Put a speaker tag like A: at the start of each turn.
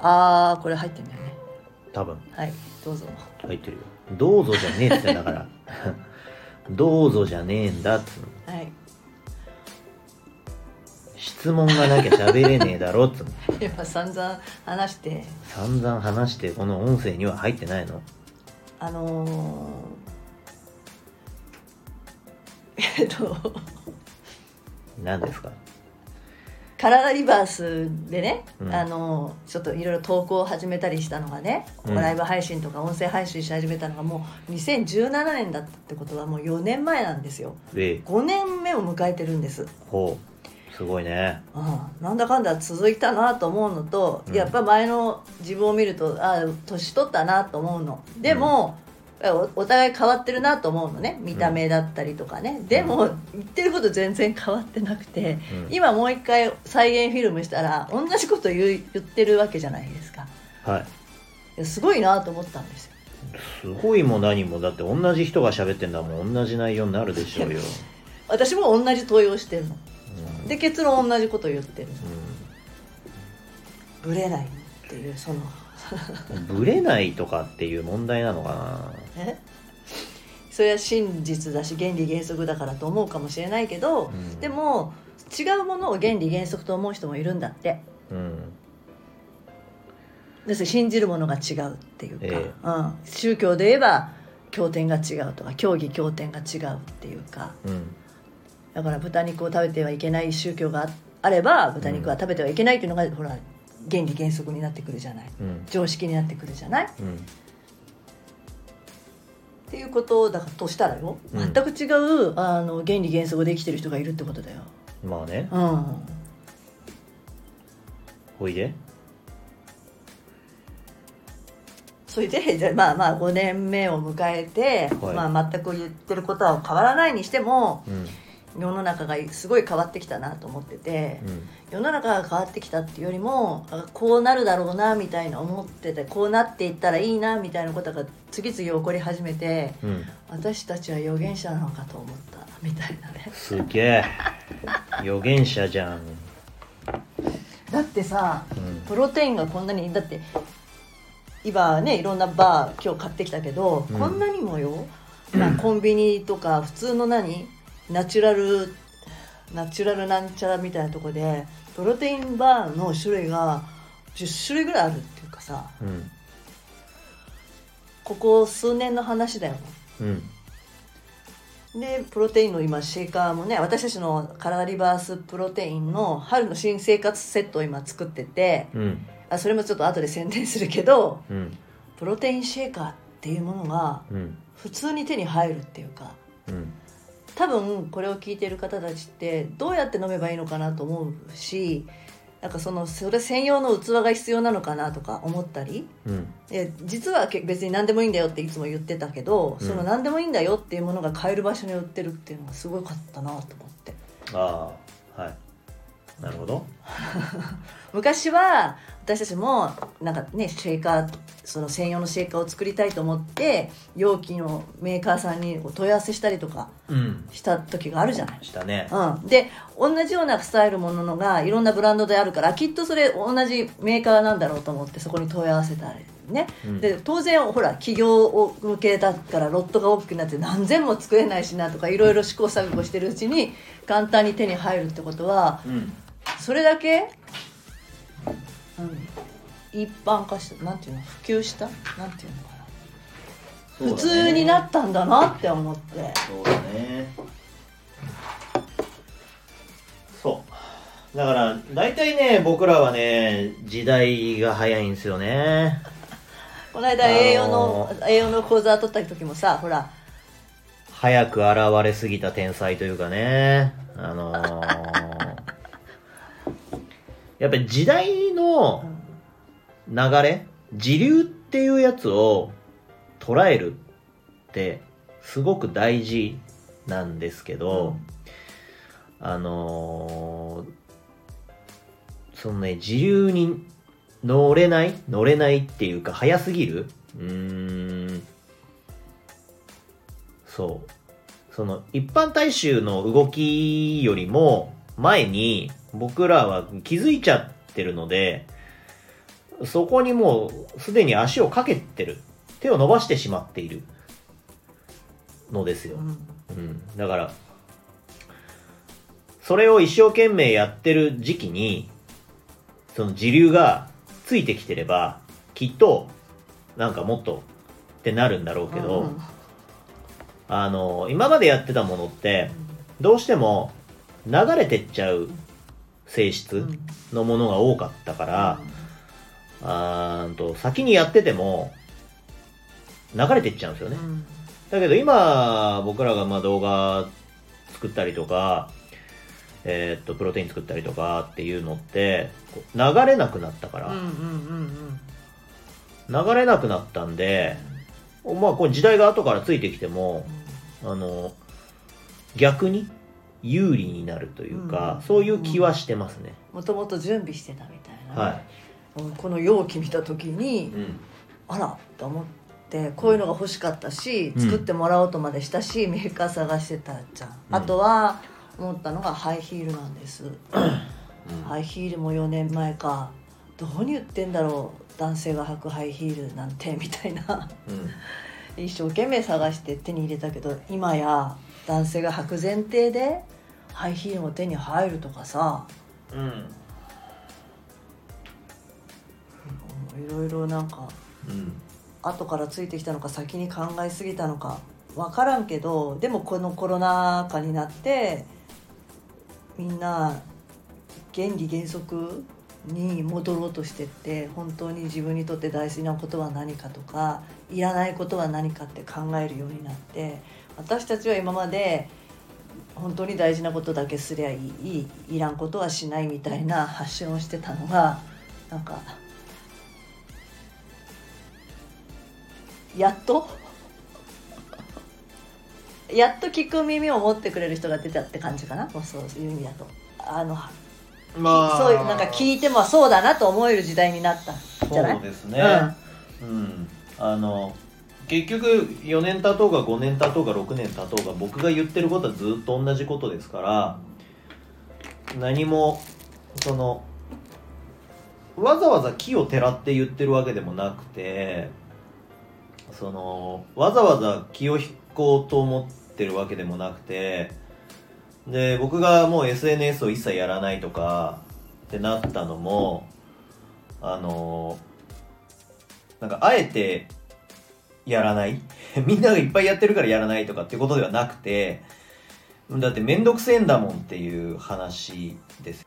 A: ああこれ入ってんだよね。
B: 多分。
A: はいどうぞ。
B: 入ってるよ。どうぞじゃねえってんだから。どうぞじゃねえんだっつうの。
A: はい。
B: 質問がなきゃ喋れねえだろっつうの。
A: 今散々話して。
B: 散々話してこの音声には入ってないの？
A: あのー、えっと。
B: 何ですか？
A: 体リバースでね、
B: うん。
A: あのちょっといろいろ投稿を始めたりしたのがね、
B: うん。
A: ライブ配信とか音声配信し始めたのがもう2017年だったってことはもう4年前なんですよ。
B: で
A: 5年目を迎えてるんです、
B: ほう。すごいね。
A: うん、なんだかんだ続いたなと思うのと、
B: うん。
A: やっぱ前の自分を見るとああ年取ったなと思うの。でも、おお互い変わってるなと思うのね。見た目だったりとかね、でも言ってること全然変わってなくて、
B: うん。
A: 今もう一回再現フィルムしたら同じこと言う言ってるわけじゃないですか。
B: はい。
A: いやすごいなと思ったんですよ。
B: すごいも何もだって同じ人が喋ってんだもん同じ内容になるでしょうよ、
A: 私も同じ問いをしてるの。
B: うん。
A: で結論同じこと言ってる。の
B: う
A: ブレないっていうその。
B: ん、ブレないとかっていう問題なのか
A: えそれは真実だし原理原則だからと思うかもしれないけど、
B: うん。
A: でも違うものを原理原則と思う人もいるんだって。
B: なうん。
A: 要するに信じるものが違うっていうか、
B: ええ。
A: うん、宗教で言えば経典が違うとか教義経典が違うっていうか。
B: うん。
A: だから豚肉を食べてはいけない宗教がああれば豚肉は食べてはいけないっていうのが、ほら原理原則になってくるじゃない。
B: うん。
A: 常識になってくるじゃないっ
B: うん
A: ていうことだからとしたらよ。
B: うん。
A: 全く違う、あの原理原則で生きてる人がいるってことだよ。
B: まあね。
A: うん。
B: ほいで。
A: それでじゃあまあまあ5年目を迎えて、
B: はい。
A: まあ、全く言ってることは変わらないにしても
B: うん
A: 世の中がすごい変わってきたなと思ってて、
B: うん。
A: 世の中が変わってきたっていうよりもあこうなるだろうなみたいな思っててこうなっていったらいいなみたいなことが次々起こり始めて
B: うん。
A: 私たちは預言者なのかと思ったみたいなね。
B: すげえ。預言者じゃん、
A: だってさ
B: うん。
A: プロテインがこんなにだって今ねいろんなバー今日買ってきたけど、
B: うん。
A: こんなにもよ、まあ、コンビニとか普通の何？ナチュラルナチュラルなんちゃらみたいなとこでプロテインバーの種類が10種類ぐらいあるっていうかさ
B: うん。
A: ここ数年の話だよ
B: うん。
A: でプロテインの今シェイカーもね私たちのカラーリバースプロテインの春の新生活セットを今作ってて
B: うん。
A: あそれもちょっと後で宣伝するけど
B: うん。
A: プロテインシェーカーっていうものが
B: うん。
A: 普通に手に入るっていうか
B: うん
A: 多分これを聞いてる方たちってどうやって飲めばいいのかなと思うしなんかそのそれ専用の器が必要なのかなとか思ったり
B: うん。
A: で実はけ別に何でもいいんだよっていつも言ってたけど、
B: うん。
A: その何でもいいんだよっていうものが買える場所に売ってるっていうのがすごかったなと思って。
B: ああはい。なるほど。
A: 昔は私たちもなんかねシェーカーその専用のシェーカーを作りたいと思って容器のメーカーさんにお問い合わせしたりとか
B: うん。
A: した時があるじゃない？
B: したね。
A: うん、で同じようなスタイルものがいろんなブランドであるからきっとそれ同じメーカーなんだろうと思ってそこに問い合わせたりね、
B: うん。
A: で当然ほら企業向けだからロットが大きくなって何千も作れないしなとかいろいろ試行錯誤してるうちに簡単に手に入るってことは
B: うん。
A: それだけ、うん、一般化したなんていうの普及した？なんていうのかな、普通になったんだなって思って。
B: そうだね。そう。だから大体ね僕らはね時代が早いんですよね。
A: この間栄養の、栄養の講座取った時もさほら。
B: 早く現れすぎた天才というかね。あのーやっぱり時代の流れ時流っていうやつを捉えるってすごく大事なんですけど、あのーそのね時流に乗れない乗れないっていうか早すぎるうーんそう。その一般大衆の動きよりも前に僕らは気づいちゃってるのでそこにもうすでに足をかけてる。手を伸ばしてしまっているのですよ、
A: うん。
B: うん、だからそれを一生懸命やってる時期にその時流がついてきてればきっとなんかもっとってなるんだろうけど、
A: うん。
B: あの今までやってたものってどうしても流れてっちゃう性質のものが多かったから、あーんと先にやってても流れてっちゃうんですよね、
A: うん。
B: だけど今僕らがまあ動画作ったりとかえーっとプロテイン作ったりとかっていうのって流れなくなったから、流れなくなったんでまあこれ時代が後からついてきてもあの逆に有利になるというか、
A: うん。
B: そういう気はしてますね、
A: もともと準備してたみたいなね、
B: は
A: うんこの容器見た時に
B: い、うん。
A: あらと思ってこういうのが欲しかったし
B: うん。
A: 作ってもらおうとまでしたし、メーカー探してたじゃん、あとは思ったのがハイヒールなんです、ハイヒールも4年前か。どこに売ってんだろう男性が履くハイヒールなんてみたいな。
B: うん
A: 一生懸命探して手に入れたけど今や男性が履く前提でハイヒールも手に入るとかさ。
B: うん。
A: いろいろなんか
B: うん。
A: 後からついてきたのか先に考えすぎたのか分からんけどでもこのコロナ禍になってみんな原理原則に戻ろうとしてって本当に自分にとって大事なことは何かとかいらないことは何かって考えるようになって私たちは今まで本当に大事なことだけすりゃいいいらんことはしないみたいな発信をしてたのがなんかやっと？やっと聞く耳を持ってくれる人が出たって感じかな？そういう意味だと。あの
B: ま
A: そういうなんか聞いてもそうだなと思える時代になったんじゃない？
B: そうですね。うん、あの結局4年経とうが5年経とうが6年経とうが僕が言ってることはずっと同じことですから何もそのわざわざ木をてらって言ってるわけでもなくてそのわざわざ気を引こうと思ってるわけでもなくてで僕がもう SNS を一切やらないとかってなったのもあのなんかあえてやらない。みんながいっぱいやってるからやらないとかってことではなくてだってめんどくせえんだもんっていう話です。